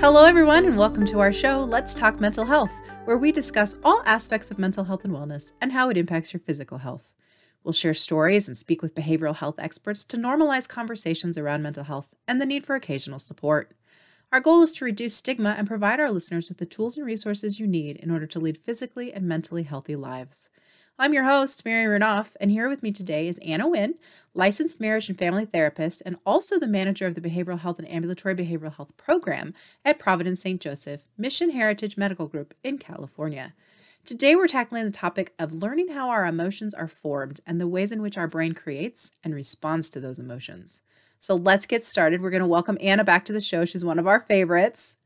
Hello, everyone, and welcome to our show, Let's Talk Mental Health, where we discuss all aspects of mental health and wellness and how it impacts your physical health. We'll share stories and speak with behavioral health experts to normalize conversations around mental health and the need for occasional support. Our goal is to reduce stigma and provide our listeners with the tools and resources you need in order to lead physically and mentally healthy lives. I'm your host, Mary Renouf, and here with me today is Anna Nguyen, licensed marriage and family therapist, and also the manager of the Behavioral Health and Ambulatory Behavioral Health Program at Providence St. Joseph Mission Heritage Medical Group in California. Today, we're tackling the topic of learning how our emotions are formed and the ways in which our brain creates and responds to those emotions. So let's get started. We're going to welcome Anna back to the show. She's one of our favorites.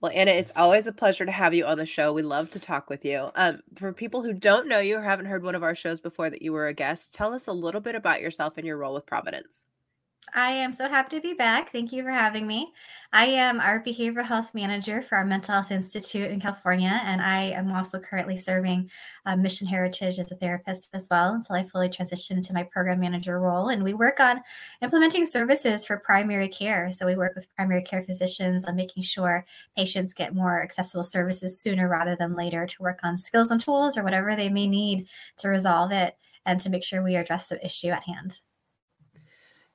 Well, Anna, it's always a pleasure to have you on the show. We love to talk with you. Um, for people who don't know you or haven't heard one of our shows before that you were a guest, tell us a little bit about yourself and your role with Providence. I am so happy to be back. Thank you for having me. I am our behavioral health manager for our Mental Health Institute in California, and I am also currently serving uh, Mission Heritage as a therapist as well until I fully transition into my program manager role. And we work on implementing services for primary care. So we work with primary care physicians on making sure patients get more accessible services sooner rather than later to work on skills and tools or whatever they may need to resolve it and to make sure we address the issue at hand.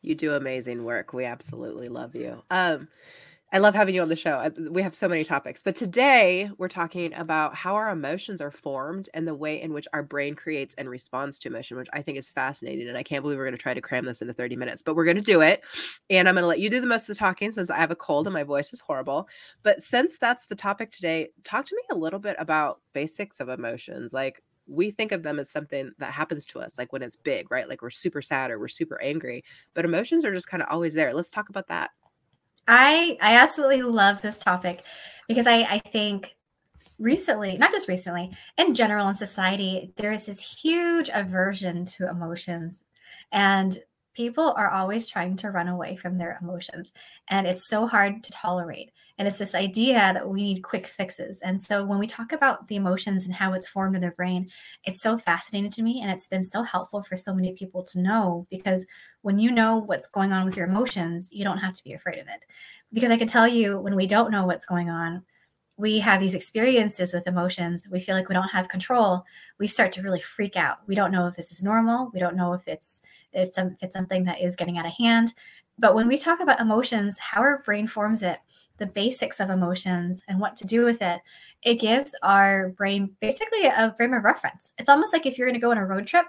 You do amazing work. We absolutely love you. Um, I love having you on the show. We have so many topics, but today we're talking about how our emotions are formed and the way in which our brain creates and responds to emotion, which I think is fascinating. And I can't believe we're going to try to cram this into 30 minutes, but we're going to do it. And I'm going to let you do the most of the talking since I have a cold and my voice is horrible. But since that's the topic today, talk to me a little bit about basics of emotions. Like, we think of them as something that happens to us, like when it's big, right? Like we're super sad or we're super angry, but emotions are just kind of always there. Let's talk about that. I I absolutely love this topic because I I think recently, not just recently, in general in society, there is this huge aversion to emotions, and people are always trying to run away from their emotions, and it's so hard to tolerate. And it's this idea that we need quick fixes. And so when we talk about the emotions and how it's formed in their brain, it's so fascinating to me. And it's been so helpful for so many people to know because when you know what's going on with your emotions, you don't have to be afraid of it. Because I can tell you, when we don't know what's going on, we have these experiences with emotions. We feel like we don't have control. We start to really freak out. We don't know if this is normal. We don't know if it's it's, if it's something that is getting out of hand. But when we talk about emotions, how our brain forms it, the basics of emotions and what to do with it, it gives our brain basically a frame of reference. It's almost like if you're going to go on a road trip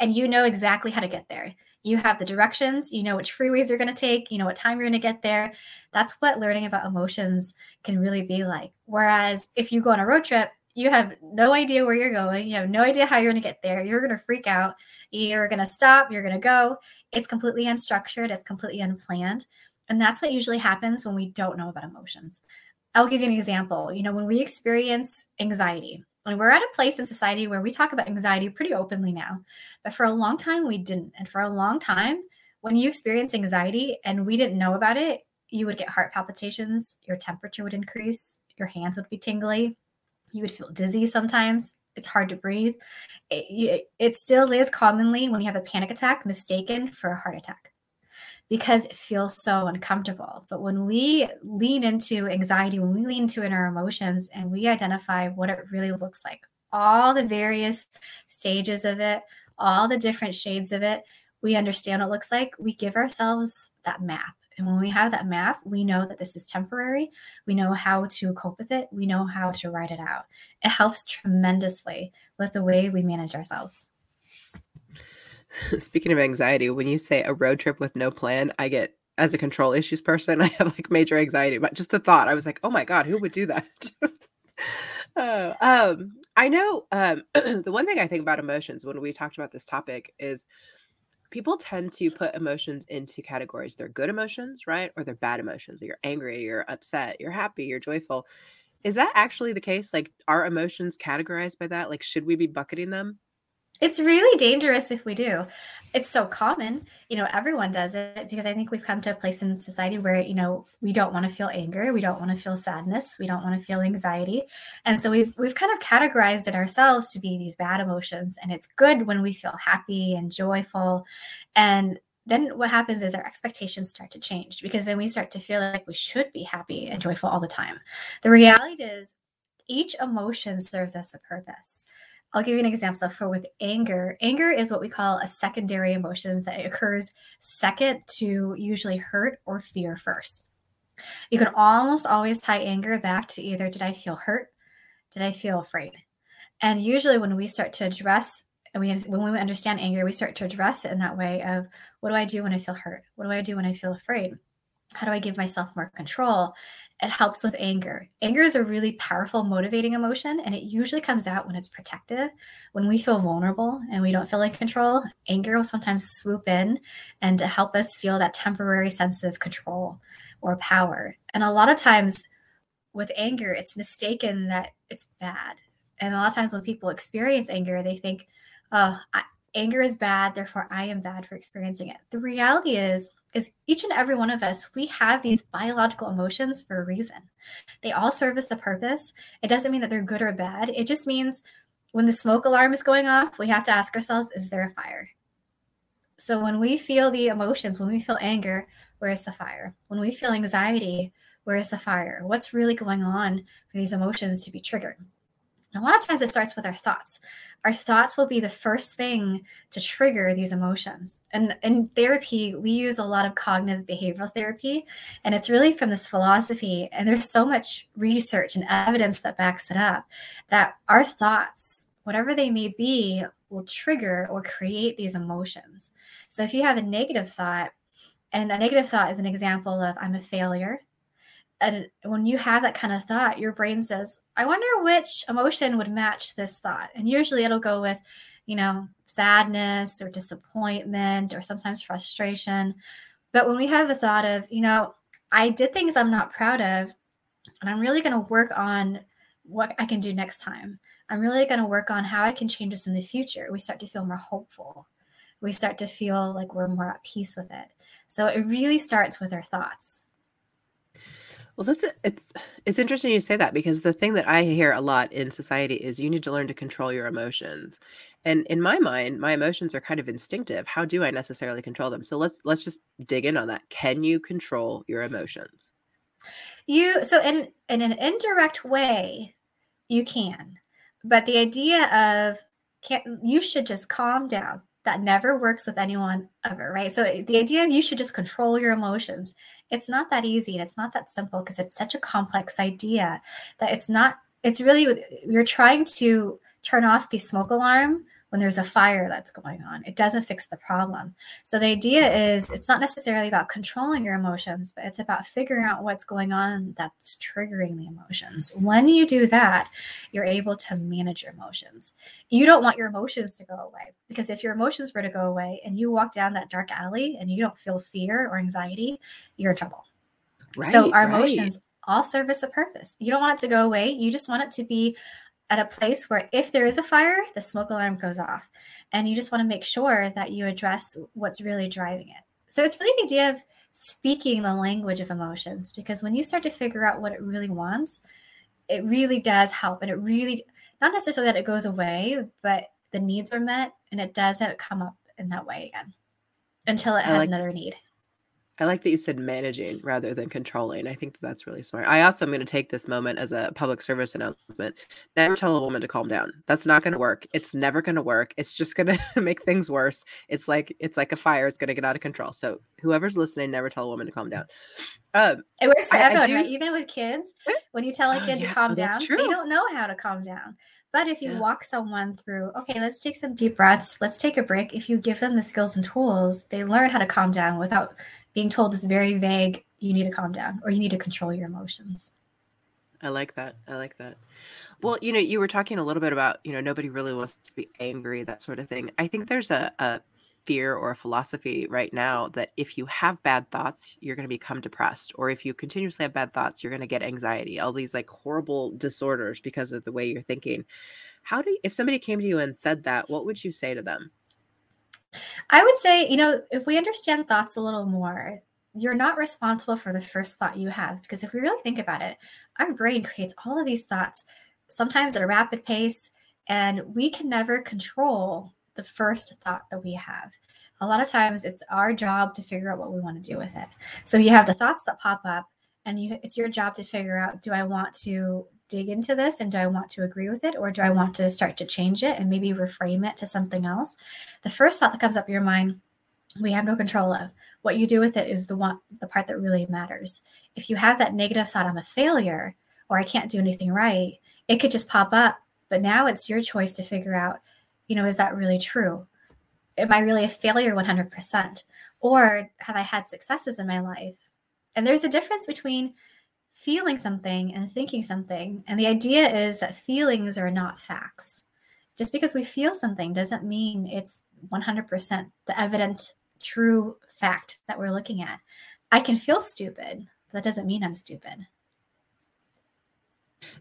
and you know exactly how to get there. You have the directions, you know which freeways you're going to take, you know what time you're going to get there. That's what learning about emotions can really be like. Whereas if you go on a road trip, you have no idea where you're going, you have no idea how you're going to get there. You're going to freak out. You're going to stop, you're going to go. It's completely unstructured, it's completely unplanned. And that's what usually happens when we don't know about emotions. I'll give you an example. You know, when we experience anxiety, when we're at a place in society where we talk about anxiety pretty openly now, but for a long time we didn't. And for a long time, when you experience anxiety and we didn't know about it, you would get heart palpitations, your temperature would increase, your hands would be tingly, you would feel dizzy sometimes. It's hard to breathe. It, it still is commonly when you have a panic attack mistaken for a heart attack because it feels so uncomfortable. But when we lean into anxiety, when we lean into in our emotions and we identify what it really looks like, all the various stages of it, all the different shades of it, we understand what it looks like, we give ourselves that map. And when we have that map, we know that this is temporary. We know how to cope with it. We know how to write it out. It helps tremendously with the way we manage ourselves. Speaking of anxiety, when you say a road trip with no plan, I get as a control issues person, I have like major anxiety. But just the thought, I was like, oh my god, who would do that? oh, um, I know. Um, the one thing I think about emotions when we talked about this topic is people tend to put emotions into categories. They're good emotions, right, or they're bad emotions. You're angry, you're upset, you're happy, you're joyful. Is that actually the case? Like, are emotions categorized by that? Like, should we be bucketing them? It's really dangerous if we do. It's so common, you know, everyone does it because I think we've come to a place in society where, you know, we don't want to feel anger, we don't want to feel sadness, we don't want to feel anxiety. And so we've we've kind of categorized it ourselves to be these bad emotions and it's good when we feel happy and joyful. And then what happens is our expectations start to change because then we start to feel like we should be happy and joyful all the time. The reality is each emotion serves us a purpose. I'll give you an example. So for with anger, anger is what we call a secondary emotions that occurs second to usually hurt or fear first. You can almost always tie anger back to either did I feel hurt? Did I feel afraid? And usually when we start to address and we when we understand anger, we start to address it in that way of what do I do when I feel hurt? What do I do when I feel afraid? How do I give myself more control? It helps with anger. Anger is a really powerful, motivating emotion, and it usually comes out when it's protective. When we feel vulnerable and we don't feel in control, anger will sometimes swoop in and to help us feel that temporary sense of control or power. And a lot of times with anger, it's mistaken that it's bad. And a lot of times when people experience anger, they think, oh, I, anger is bad, therefore I am bad for experiencing it. The reality is, is each and every one of us, we have these biological emotions for a reason. They all service the purpose. It doesn't mean that they're good or bad. It just means when the smoke alarm is going off, we have to ask ourselves, is there a fire? So when we feel the emotions, when we feel anger, where's the fire? When we feel anxiety, where's the fire? What's really going on for these emotions to be triggered? And a lot of times it starts with our thoughts our thoughts will be the first thing to trigger these emotions. And in therapy, we use a lot of cognitive behavioral therapy, and it's really from this philosophy. And there's so much research and evidence that backs it up that our thoughts, whatever they may be, will trigger or create these emotions. So if you have a negative thought, and a negative thought is an example of I'm a failure, and when you have that kind of thought, your brain says, I wonder which emotion would match this thought. And usually it'll go with, you know, sadness or disappointment or sometimes frustration. But when we have the thought of, you know, I did things I'm not proud of, and I'm really going to work on what I can do next time. I'm really going to work on how I can change this in the future. We start to feel more hopeful. We start to feel like we're more at peace with it. So it really starts with our thoughts. Well, that's it's it's interesting you say that because the thing that I hear a lot in society is you need to learn to control your emotions. And in my mind, my emotions are kind of instinctive. How do I necessarily control them? So let's let's just dig in on that. Can you control your emotions? You so in in an indirect way, you can. But the idea of can you should just calm down that never works with anyone ever, right? So eh, the idea of you should just control your emotions it's not that easy and it's not that simple because it's such a complex idea that it's not it's really you're trying to turn off the smoke alarm when there's a fire that's going on. It doesn't fix the problem. So the idea is it's not necessarily about controlling your emotions, but it's about figuring out what's going on that's triggering the emotions. When you do that, you're able to manage your emotions. You don't want your emotions to go away because if your emotions were to go away and you walk down that dark alley and you don't feel fear or anxiety, you're in trouble. Right, so our right. emotions all service a purpose. You don't want it to go away. You just want it to be at a place where if there is a fire, the smoke alarm goes off. And you just want to make sure that you address what's really driving it. So it's really the idea of speaking the language of emotions because when you start to figure out what it really wants, it really does help. And it really, not necessarily that it goes away, but the needs are met and it doesn't come up in that way again until it has like, another need. I like that you said managing rather than controlling. I think that that's really smart. I also am going to take this moment as a public service announcement. Never tell a woman to calm down. That's not going to work. It's never going to work. It's just going to make things worse. It's like it's like a fire. It's going to get out of control. So whoever's listening, never tell a woman to calm down. Um, it works for I, everyone, I do... right? Even with kids, when you tell a oh, kid oh, yeah. to calm down, they don't know how to calm down. But if you yeah. walk someone through, okay, let's take some deep breaths, let's take a break. If you give them the skills and tools, they learn how to calm down without being told this very vague, you need to calm down or you need to control your emotions. I like that. I like that. Well, you know, you were talking a little bit about, you know, nobody really wants to be angry, that sort of thing. I think there's a, a fear or a philosophy right now that if you have bad thoughts, you're going to become depressed. Or if you continuously have bad thoughts, you're going to get anxiety, all these like horrible disorders because of the way you're thinking. How do you, if somebody came to you and said that, what would you say to them? I would say, you know, if we understand thoughts a little more, you're not responsible for the first thought you have. Because if we really think about it, our brain creates all of these thoughts, sometimes at a rapid pace, and we can never control the first thought that we have. a lot of times it's our job to figure out what we want to do with it. So you have the thoughts that pop up, and you, it's your job to figure out do I want to dig into this and do I want to agree with it or do I want to start to change it and maybe reframe it to something else? The first thought that comes up in your mind, we have no control of. What you do with it is the one the part that really matters. If you have that negative thought, I'm a failure or I can't do anything right, it could just pop up. But now it's your choice to figure out, you know, is that really true? Am I really a failure 100%? Or have I had successes in my life? And there's a difference between feeling something and thinking something. And the idea is that feelings are not facts. Just because we feel something doesn't mean it's 100% the evident, true fact that we're looking at. I can feel stupid, but that doesn't mean I'm stupid.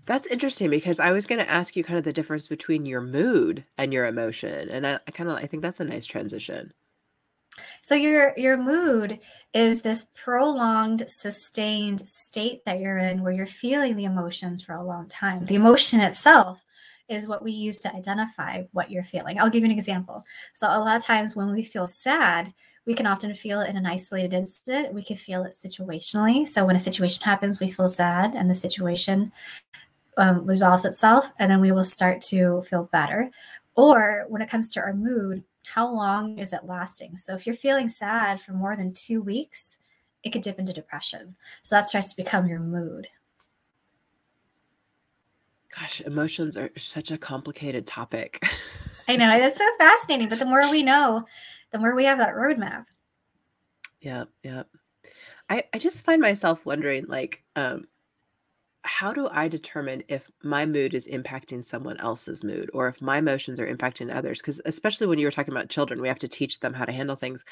That's interesting because I was going to ask you kind of the difference between your mood and your emotion, and I, I kind of I think that's a nice transition. So your your mood is this prolonged, sustained state that you're in where you're feeling the emotions for a long time. The emotion itself is what we use to identify what you're feeling. I'll give you an example. So a lot of times when we feel sad, we can often feel it in an isolated incident. We can feel it situationally. So when a situation happens, we feel sad and the situation um, resolves itself, and then we will start to feel better. Or when it comes to our mood, how long is it lasting? So if you're feeling sad for more than two weeks, it could dip into depression. So that starts to become your mood. Gosh, emotions are such a complicated topic. I know. It's so fascinating. But the more we know, the more we have that roadmap. Yeah, yeah. I, I just find myself wondering, like, um, how do I determine if my mood is impacting someone else's mood or if my emotions are impacting others? Because especially when you were talking about children, we have to teach them how to handle things.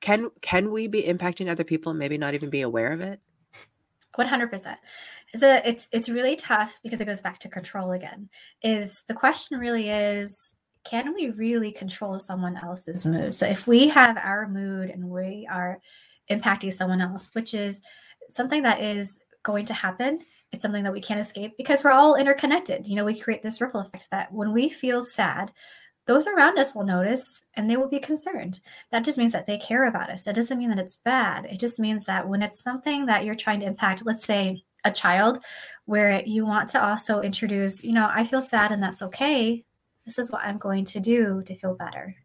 Can can we be impacting other people and maybe not even be aware of it? 100%. So it's it's really tough because it goes back to control again. Is the question really is can we really control someone else's mood? So if we have our mood and we are impacting someone else, which is something that is going to happen it's something that we can't escape because we're all interconnected. You know, we create this ripple effect that when we feel sad, those around us will notice and they will be concerned. That just means that they care about us. That doesn't mean that it's bad. It just means that when it's something that you're trying to impact, let's say a child, where you want to also introduce, you know, I feel sad and that's okay. This is what I'm going to do to feel better.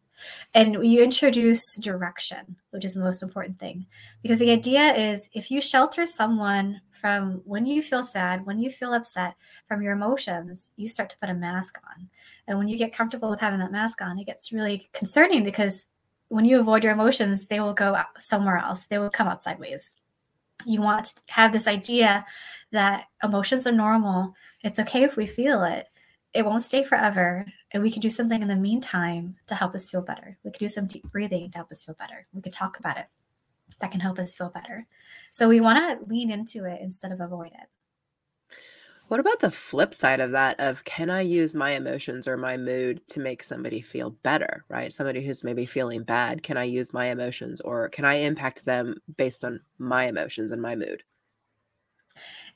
And you introduce direction, which is the most important thing. Because the idea is if you shelter someone from when you feel sad, when you feel upset, from your emotions, you start to put a mask on. And when you get comfortable with having that mask on, it gets really concerning because when you avoid your emotions, they will go somewhere else, they will come out sideways. You want to have this idea that emotions are normal. It's okay if we feel it. It won't stay forever and we can do something in the meantime to help us feel better. We could do some deep breathing to help us feel better. We could talk about it that can help us feel better. So we want to lean into it instead of avoid it. What about the flip side of that of can I use my emotions or my mood to make somebody feel better, right? Somebody who's maybe feeling bad, can I use my emotions or can I impact them based on my emotions and my mood?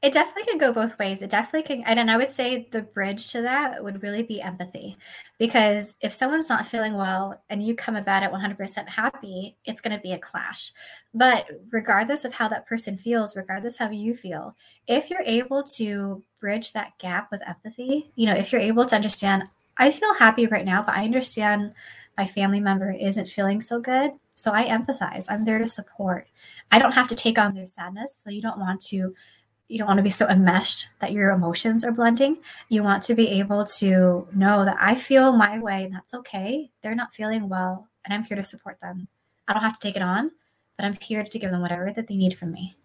It definitely can go both ways. It definitely can. And I would say the bridge to that would really be empathy. Because if someone's not feeling well and you come about it 100% happy, it's going to be a clash. But regardless of how that person feels, regardless how you feel, if you're able to bridge that gap with empathy, you know, if you're able to understand, I feel happy right now, but I understand my family member isn't feeling so good. So I empathize. I'm there to support. I don't have to take on their sadness. So you don't want to you don't want to be so enmeshed that your emotions are blending. You want to be able to know that I feel my way and that's okay. They're not feeling well and I'm here to support them. I don't have to take it on, but I'm here to give them whatever that they need from me.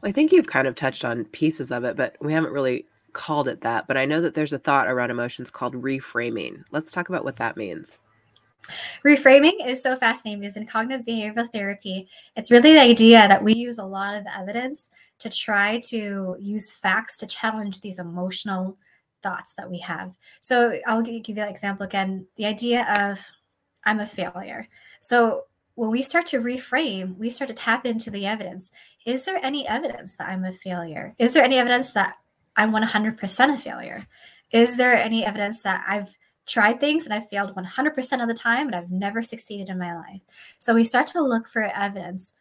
Well, I think you've kind of touched on pieces of it, but we haven't really called it that. But I know that there's a thought around emotions called reframing. Let's talk about what that means. Reframing is so fascinating because in cognitive behavioral therapy, it's really the idea that we use a lot of evidence to try to use facts to challenge these emotional thoughts that we have. So I'll give you that example again the idea of I'm a failure. So when we start to reframe, we start to tap into the evidence. Is there any evidence that I'm a failure? Is there any evidence that I'm 100% a failure? Is there any evidence that I've tried things and I've failed 100% of the time, and I've never succeeded in my life. So we start to look for evidence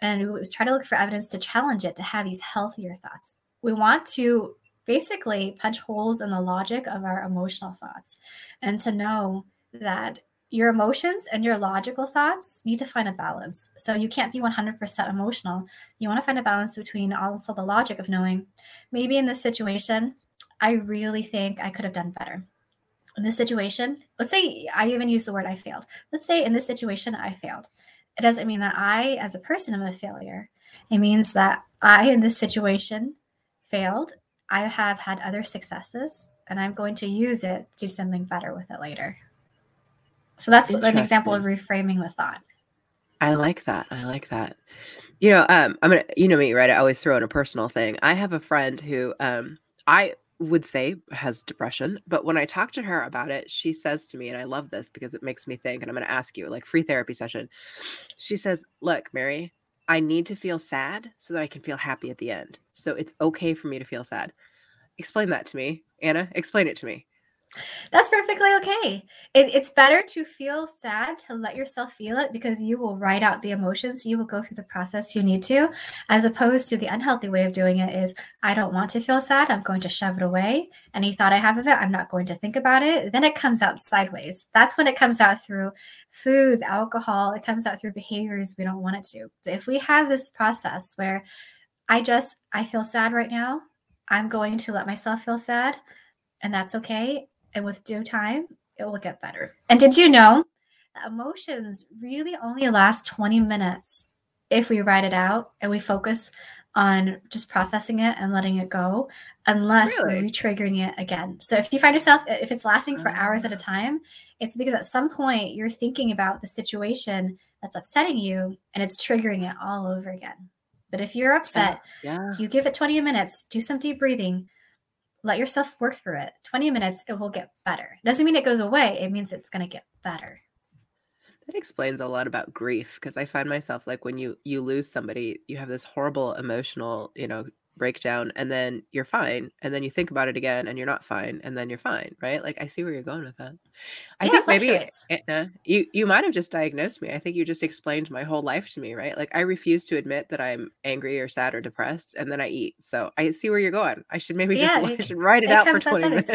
and we try to look for evidence to challenge it to have these healthier thoughts. We want to basically punch holes in the logic of our emotional thoughts and to know that your emotions and your logical thoughts need to find a balance. So you can't be 100% emotional. You want to find a balance between also the logic of knowing maybe in this situation, I really think I could have done better. In this situation, let's say I even use the word I failed. Let's say in this situation, I failed. It doesn't mean that I, as a person, am a failure. It means that I, in this situation, failed. I have had other successes, and I'm going to use it to do something better with it later. So that's an example of reframing the thought. I like that. I like that. You know, um, I'm gonna, you know me, right? I always throw in a personal thing. I have a friend who, um, I would say has depression, but when I talk to her about it, she says to me, and I love this because it makes me think, and I'm going to ask you, like free therapy session. She says, "Look, Mary, I need to feel sad so that I can feel happy at the end. So it's okay for me to feel sad." Explain that to me, Anna. Explain it to me. That's perfectly okay. It, it's better to feel sad to let yourself feel it because you will write out the emotions. You will go through the process you need to, as opposed to the unhealthy way of doing it is I don't want to feel sad. I'm going to shove it away. Any thought I have of it, I'm not going to think about it. Then it comes out sideways. That's when it comes out through food, alcohol. It comes out through behaviors we don't want it to. If we have this process where I just, I feel sad right now, I'm going to let myself feel sad and that's okay and with due time, it will get better. And did you know that emotions really only last 20 minutes if we write it out and we focus on just processing it and letting it go, unless really? we're re-triggering it again. So if you find yourself, if it's lasting for hours at a ah. time, it's because at some point you're thinking about the situation that's upsetting you and it's triggering it all over again. But if you're upset, yeah. Yeah. you give it 20 minutes, do some deep breathing, let yourself work through it. 20 minutes it will get better. Doesn't mean it goes away. It means it's going to get better. That explains a lot about grief because i find myself like when you you lose somebody you have this horrible emotional you know breakdown and then you're fine and then you think about it again and you're not fine and then you're fine right? Like i see where you're going with that. I yeah, think maybe Anna, uh, you you might have just diagnosed me. I think you just explained my whole life to me right? Like i refuse to admit that i'm angry or sad or depressed and then i eat. So i see where you're going. I should maybe yeah, just I should write it, it out for 20 minutes.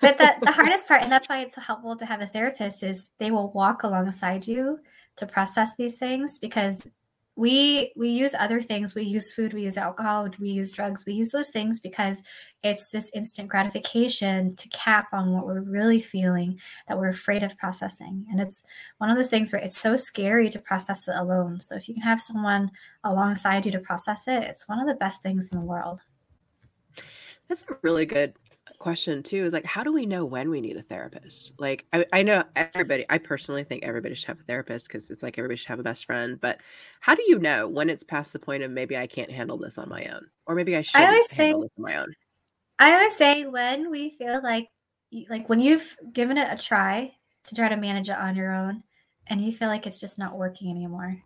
But the, the hardest part and that's why it's so helpful to have a therapist is they will walk alongside you to process these things because we we use other things. We use food we use alcohol we use drugs we use those things because it's this instant gratification to cap on what we're really feeling that we're afraid of processing. And it's one of those things where it's so scary to process it alone. So if you can have someone alongside you to process it it's one of the best things in the world. That's a really good question too is like how do we know when we need a therapist? Like i, I know everybody i personally think everybody should have a therapist because it's like everybody should have a best friend but how do you know when it's past the point of maybe i can't handle this on my own or maybe i should I always say, on my own i always say when we feel like like when you've given it a try to try to manage it on your own and you feel like it's just not working anymore.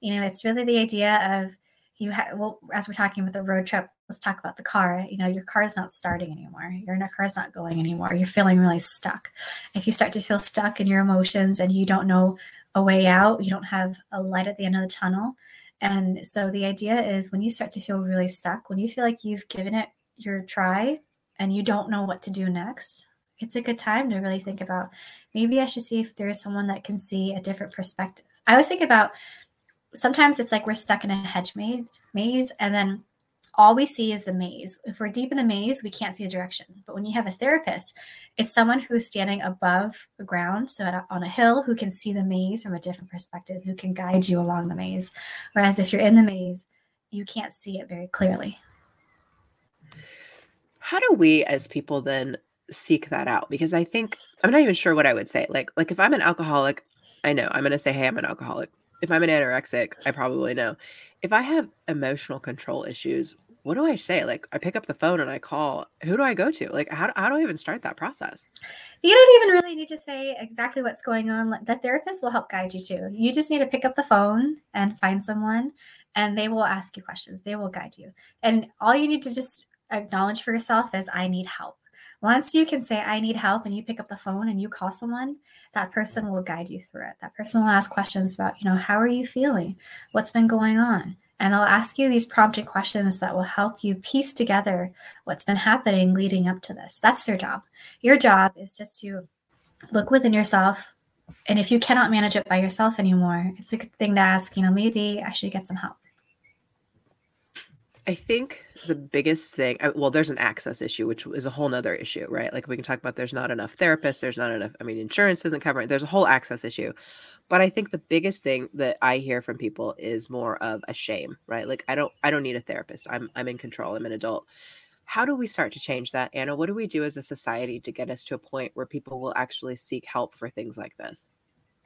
You know it's really the idea of you have well as we're talking about the road trip let's talk about the car. You know your car is not starting anymore. Your car is not going anymore. You're feeling really stuck. If you start to feel stuck in your emotions and you don't know a way out you don't have a light at the end of the tunnel. And so the idea is when you start to feel really stuck when you feel like you've given it your try and you don't know what to do next it's a good time to really think about maybe i should see if there's someone that can see a different perspective. I always think about sometimes it's like we're stuck in a hedge maze maze and then all we see is the maze. If we're deep in the maze, we can't see the direction. But when you have a therapist, it's someone who's standing above the ground, so a, on a hill, who can see the maze from a different perspective, who can guide you along the maze. Whereas if you're in the maze, you can't see it very clearly. How do we as people then seek that out? Because I think I'm not even sure what I would say. Like like if I'm an alcoholic, I know I'm going to say hey, I'm an alcoholic. If I'm an anorexic, I probably know. If I have emotional control issues, what do I say? Like, I pick up the phone and I call. Who do I go to? Like, how, how do I even start that process? You don't even really need to say exactly what's going on. The therapist will help guide you too. You just need to pick up the phone and find someone, and they will ask you questions. They will guide you. And all you need to just acknowledge for yourself is, I need help. Once you can say, I need help, and you pick up the phone and you call someone, that person will guide you through it. That person will ask questions about, you know, how are you feeling? What's been going on? And they'll ask you these prompted questions that will help you piece together what's been happening leading up to this. That's their job. Your job is just to look within yourself. And if you cannot manage it by yourself anymore, it's a good thing to ask, you know, maybe I should get some help. I think the biggest thing, well, there's an access issue, which is a whole nother issue, right? Like we can talk about there's not enough therapists, there's not enough, I mean, insurance doesn't cover it. There's a whole access issue. But I think the biggest thing that I hear from people is more of a shame, right? Like I don't I don't need a therapist. I'm I'm in control. I'm an adult. How do we start to change that, Anna? What do we do as a society to get us to a point where people will actually seek help for things like this?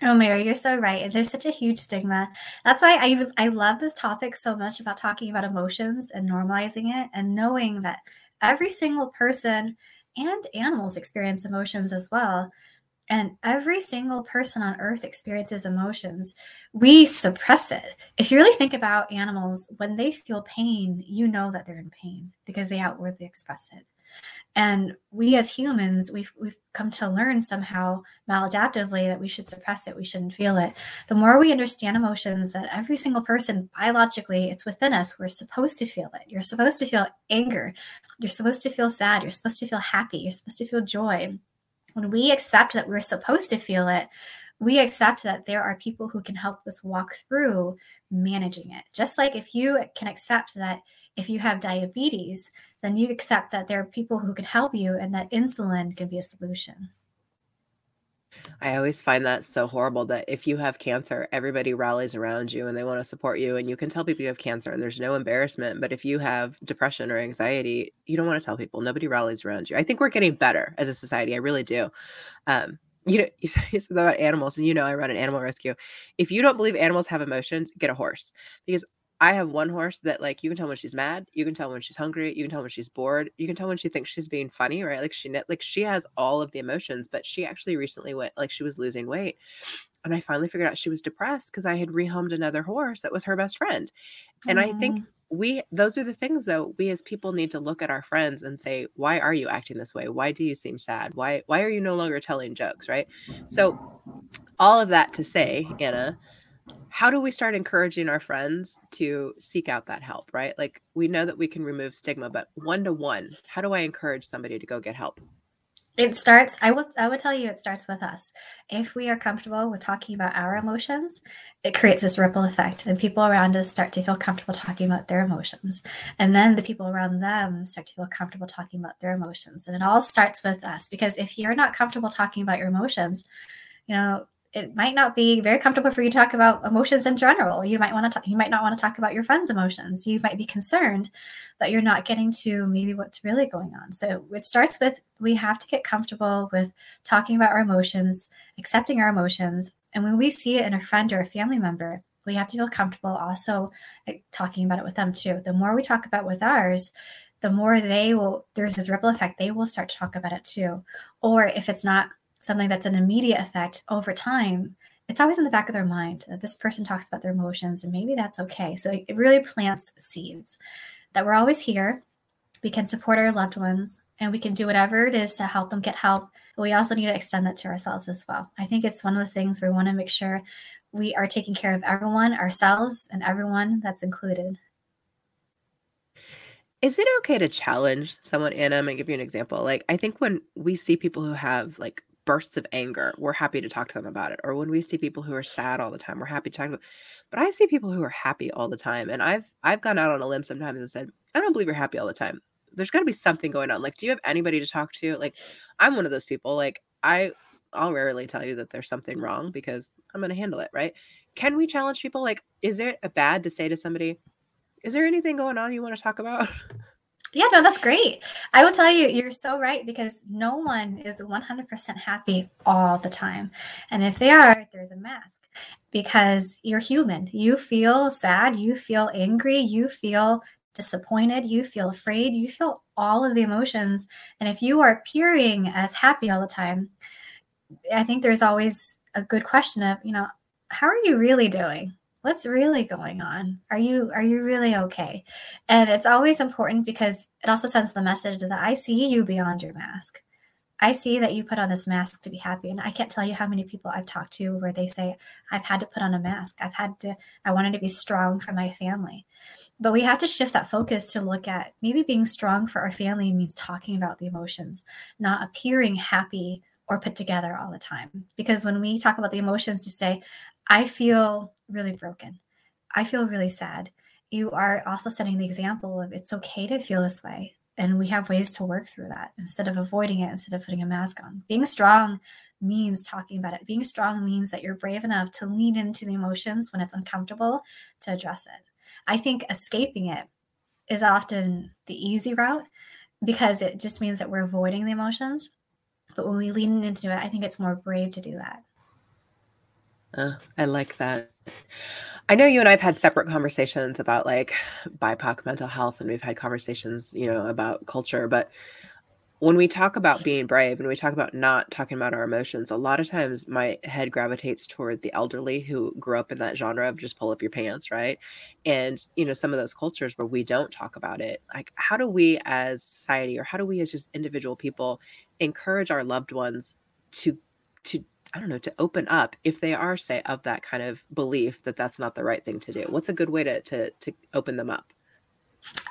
Oh, Mary, you're so right. There's such a huge stigma. That's why I I love this topic so much about talking about emotions and normalizing it and knowing that every single person and animals experience emotions as well. And every single person on earth experiences emotions. We suppress it. If you really think about animals, when they feel pain, you know that they're in pain because they outwardly express it. And we as humans, we've, we've come to learn somehow maladaptively that we should suppress it, we shouldn't feel it. The more we understand emotions, that every single person biologically, it's within us, we're supposed to feel it. You're supposed to feel anger. You're supposed to feel sad. You're supposed to feel happy. You're supposed to feel joy. When we accept that we're supposed to feel it, we accept that there are people who can help us walk through managing it. Just like if you can accept that if you have diabetes, then you accept that there are people who can help you and that insulin can be a solution. I always find that so horrible that if you have cancer, everybody rallies around you and they want to support you. And you can tell people you have cancer and there's no embarrassment. But if you have depression or anxiety, you don't want to tell people. Nobody rallies around you. I think we're getting better as a society. I really do. Um, you know, you said about animals, and you know, I run an animal rescue. If you don't believe animals have emotions, get a horse because I have one horse that like you can tell when she's mad, you can tell when she's hungry, you can tell when she's bored, you can tell when she thinks she's being funny, right? Like she like she has all of the emotions, but she actually recently went like she was losing weight. And I finally figured out she was depressed because I had rehomed another horse that was her best friend. And I think mm-hmm. we those are the things though we as people need to look at our friends and say why are you acting this way why do you seem sad why why are you no longer telling jokes right so all of that to say anna how do we start encouraging our friends to seek out that help right? Like we know that we can remove stigma but one to one how do i encourage somebody to go get help? It starts i will i would tell you it starts with us. If we are comfortable with talking about our emotions it creates this ripple effect and people around us start to feel comfortable talking about their emotions. And then the people around them start to feel comfortable talking about their emotions and it all starts with us because if you're not comfortable talking about your emotions you know it might not be very comfortable for you to talk about emotions in general. You might want to talk, you might not want to talk about your friend's emotions. You might be concerned that you're not getting to maybe what's really going on. So it starts with we have to get comfortable with talking about our emotions, accepting our emotions, and when we see it in a friend or a family member, we have to feel comfortable also talking about it with them too. The more we talk about with ours, the more they will there's this ripple effect they will start to talk about it too or if it's not something that's an immediate effect over time, it's always in the back of their mind that this person talks about their emotions and maybe that's okay. So it really plants seeds that we're always here. We can support our loved ones and we can do whatever it is to help them get help. But we also need to extend that to ourselves as well. I think it's one of those things we want to make sure we are taking care of everyone, ourselves, and everyone that's included. Is it okay to challenge someone, Anna? I'm gonna give you an example. Like, I think when we see people who have like bursts of anger, we're happy to talk to them about it. Or when we see people who are sad all the time, we're happy to talk about But I see people who are happy all the time. And I've I've gone out on a limb sometimes and said, I don't believe you're happy all the time. There's gotta be something going on. Like, do you have anybody to talk to? Like, I'm one of those people. Like, I I'll rarely tell you that there's something wrong because I'm gonna handle it, right? Can we challenge people? Like, is it a bad to say to somebody, is there anything going on you want to talk about? Yeah, no, that's great. I will tell you, you're so right because no one is 100% happy all the time. And if they are, there's a mask because you're human. You feel sad, you feel angry, you feel disappointed, you feel afraid, you feel all of the emotions. And if you are appearing as happy all the time, I think there's always a good question of, you know, how are you really doing? What's really going on? Are you are you really okay? And it's always important because it also sends the message that i see you beyond your mask. I see that you put on this mask to be happy and i can't tell you how many people i've talked to where they say i've had to put on a mask. I've had to i wanted to be strong for my family. But we have to shift that focus to look at maybe being strong for our family means talking about the emotions not appearing happy or put together all the time. Because when we talk about the emotions to say I feel really broken. I feel really sad. You are also setting the example of it's okay to feel this way. And we have ways to work through that instead of avoiding it, instead of putting a mask on. Being strong means talking about it. Being strong means that you're brave enough to lean into the emotions when it's uncomfortable to address it. I think escaping it is often the easy route because it just means that we're avoiding the emotions. But when we lean into it, I think it's more brave to do that. Uh, I like that. I know you and I've had separate conversations about like BIPOC mental health, and we've had conversations, you know, about culture. But when we talk about being brave and we talk about not talking about our emotions, a lot of times my head gravitates toward the elderly who grew up in that genre of just pull up your pants, right? And, you know, some of those cultures where we don't talk about it. Like, how do we as society or how do we as just individual people encourage our loved ones to to I don't know, to open up if they are, say, of that kind of belief that that's not the right thing to do? What's a good way to to to open them up?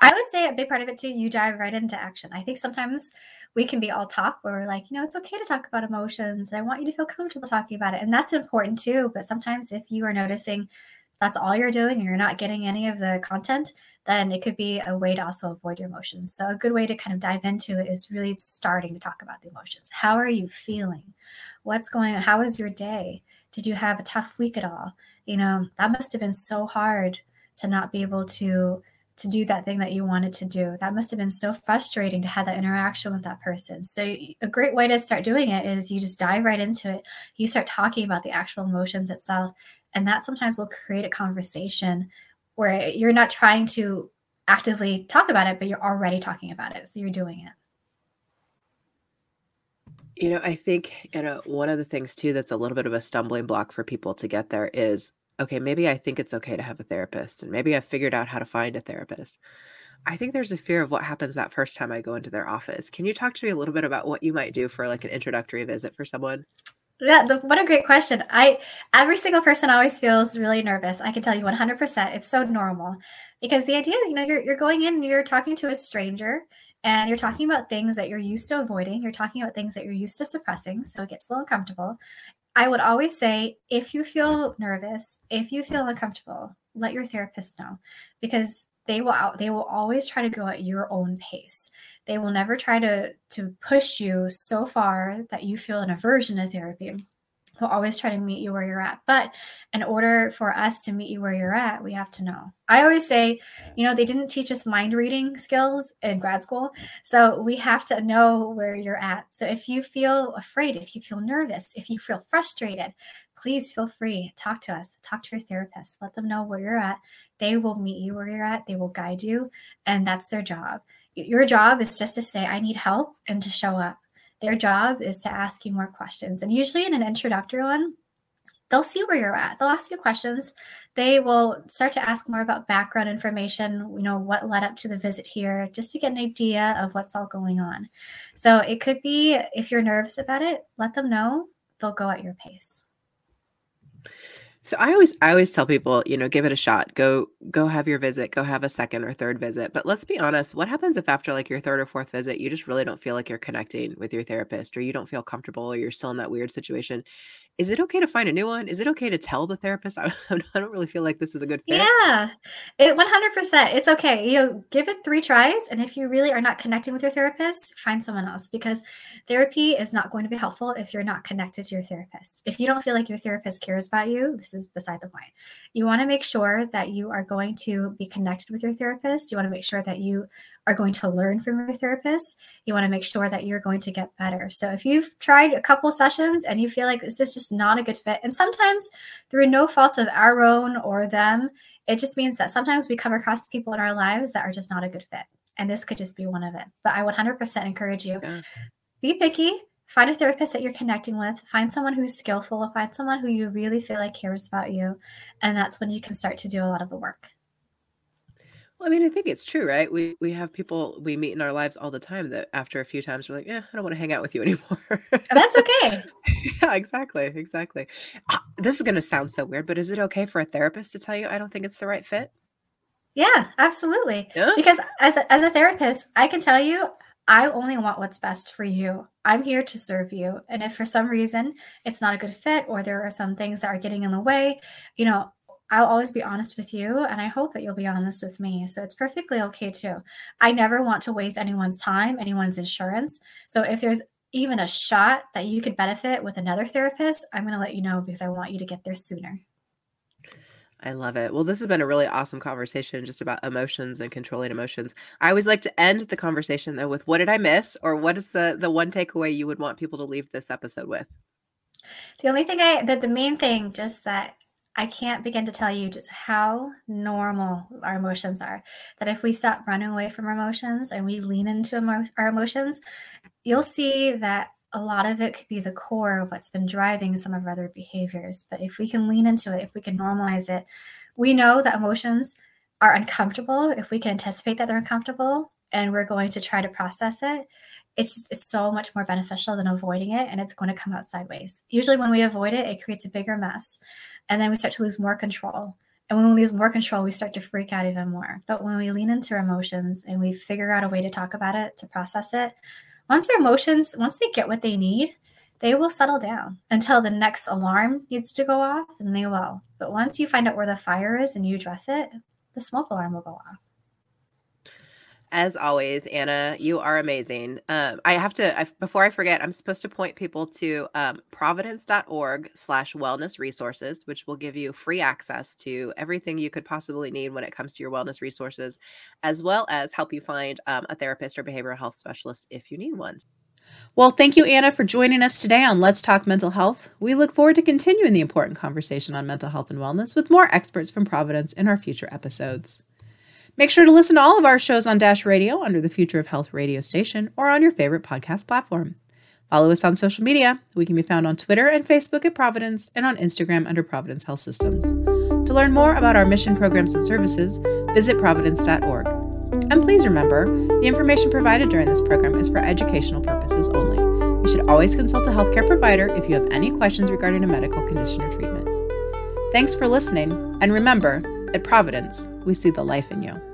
I would say a big part of it too, you dive right into action. I think sometimes we can be all talk where we're like, you know, it's okay to talk about emotions and I want you to feel comfortable talking about it. And that's important too. But sometimes if you are noticing that's all you're doing and you're not getting any of the content, then it could be a way to also avoid your emotions. So a good way to kind of dive into it is really starting to talk about the emotions. How are you feeling? What's going on? How was your day? Did you have a tough week at all? You know, that must have been so hard to not be able to to do that thing that you wanted to do. That must have been so frustrating to have that interaction with that person. So a great way to start doing it is you just dive right into it. You start talking about the actual emotions itself and that sometimes will create a conversation where you're not trying to actively talk about it but you're already talking about it. So you're doing it. You know, I think you know one of the things too that's a little bit of a stumbling block for people to get there is okay, maybe I think it's okay to have a therapist, and maybe I've figured out how to find a therapist. I think there's a fear of what happens that first time I go into their office. Can you talk to me a little bit about what you might do for like an introductory visit for someone? Yeah, the, what a great question. I every single person always feels really nervous. I can tell you 100%. It's so normal because the idea is, you know, you're you're going in, you're talking to a stranger and you're talking about things that you're used to avoiding. You're talking about things that you're used to suppressing. So it gets a little uncomfortable. I would always say if you feel nervous, if you feel uncomfortable, let your therapist know because they will out, they will always try to go at your own pace. They will never try to to push you so far that you feel an aversion to therapy He'll always try to meet you where you're at. But in order for us to meet you where you're at, we have to know. I always say, you know, they didn't teach us mind reading skills in grad school. So we have to know where you're at. So if you feel afraid, if you feel nervous, if you feel frustrated, please feel free. Talk to us, talk to your therapist, let them know where you're at. They will meet you where you're at, they will guide you, and that's their job. Your job is just to say, I need help and to show up. Their job is to ask you more questions. And usually in an introductory one, they'll see where you're at. They'll ask you questions. They will start to ask more about background information, you know, what led up to the visit here, just to get an idea of what's all going on. So it could be if you're nervous about it, let them know. They'll go at your pace. So I always I always tell people, you know, give it a shot. Go go have your visit, go have a second or third visit. But let's be honest, what happens if after like your third or fourth visit, you just really don't feel like you're connecting with your therapist or you don't feel comfortable or you're still in that weird situation? Is it okay to find a new one? Is it okay to tell the therapist I, I don't really feel like this is a good fit? Yeah, it 100%. It's okay. You know, give it three tries. And if you really are not connecting with your therapist, find someone else because therapy is not going to be helpful if you're not connected to your therapist. If you don't feel like your therapist cares about you, this is beside the point. You want to make sure that you are going to be connected with your therapist. You want to make sure that you are going to learn from your therapist. You want to make sure that you're going to get better. So if you've tried a couple sessions and you feel like this is just not a good fit, and sometimes through no fault of our own or them, it just means that sometimes we come across people in our lives that are just not a good fit. And this could just be one of it. But I 100% encourage you yeah. be picky, find a therapist that you're connecting with, find someone who's skillful, find someone who you really feel like cares about you. And that's when you can start to do a lot of the work. Well, I mean, I think it's true, right? We we have people we meet in our lives all the time that after a few times we're like, yeah, I don't want to hang out with you anymore. That's okay. yeah, exactly, exactly. Uh, this is going to sound so weird, but is it okay for a therapist to tell you I don't think it's the right fit? Yeah, absolutely. Yeah. Because as a, as a therapist, I can tell you, I only want what's best for you. I'm here to serve you. And if for some reason it's not a good fit or there are some things that are getting in the way, you know, I'll always be honest with you, and I hope that you'll be honest with me. So it's perfectly okay too. I never want to waste anyone's time, anyone's insurance. So if there's even a shot that you could benefit with another therapist, I'm going to let you know because I want you to get there sooner. I love it. Well, this has been a really awesome conversation just about emotions and controlling emotions. I always like to end the conversation though with what did I miss or what is the the one takeaway you would want people to leave this episode with? The only thing I that the main thing just that I can't begin to tell you just how normal our emotions are. That if we stop running away from our emotions and we lean into emo- our emotions, you'll see that a lot of it could be the core of what's been driving some of our other behaviors. But if we can lean into it, if we can normalize it, we know that emotions are uncomfortable. If we can anticipate that they're uncomfortable and we're going to try to process it, it's just, it's so much more beneficial than avoiding it and it's going to come out sideways. Usually when we avoid it, it creates a bigger mess and then we start to lose more control. And when we lose more control, we start to freak out even more. But when we lean into our emotions and we figure out a way to talk about it, to process it, once our emotions, once they get what they need, they will settle down until the next alarm needs to go off, and they will. But once you find out where the fire is and you address it, the smoke alarm will go off. As always, Anna, you are amazing. Um, I have to, I, before I forget, I'm supposed to point people to um, providence.org slash wellness resources, which will give you free access to everything you could possibly need when it comes to your wellness resources, as well as help you find um, a therapist or behavioral health specialist if you need one. Well, thank you, Anna, for joining us today on Let's Talk Mental Health. We look forward to continuing the important conversation on mental health and wellness with more experts from Providence in our future episodes. Make sure to listen to all of our shows on Dash Radio under the Future of Health radio station or on your favorite podcast platform. Follow us on social media. We can be found on Twitter and Facebook at Providence and on Instagram under Providence Health Systems. To learn more about our mission programs and services, visit providence.org. And please remember, the information provided during this program is for educational purposes only. You should always consult a healthcare provider if you have any questions regarding a medical condition or treatment. Thanks for listening, and remember, at Providence, we see the life in you.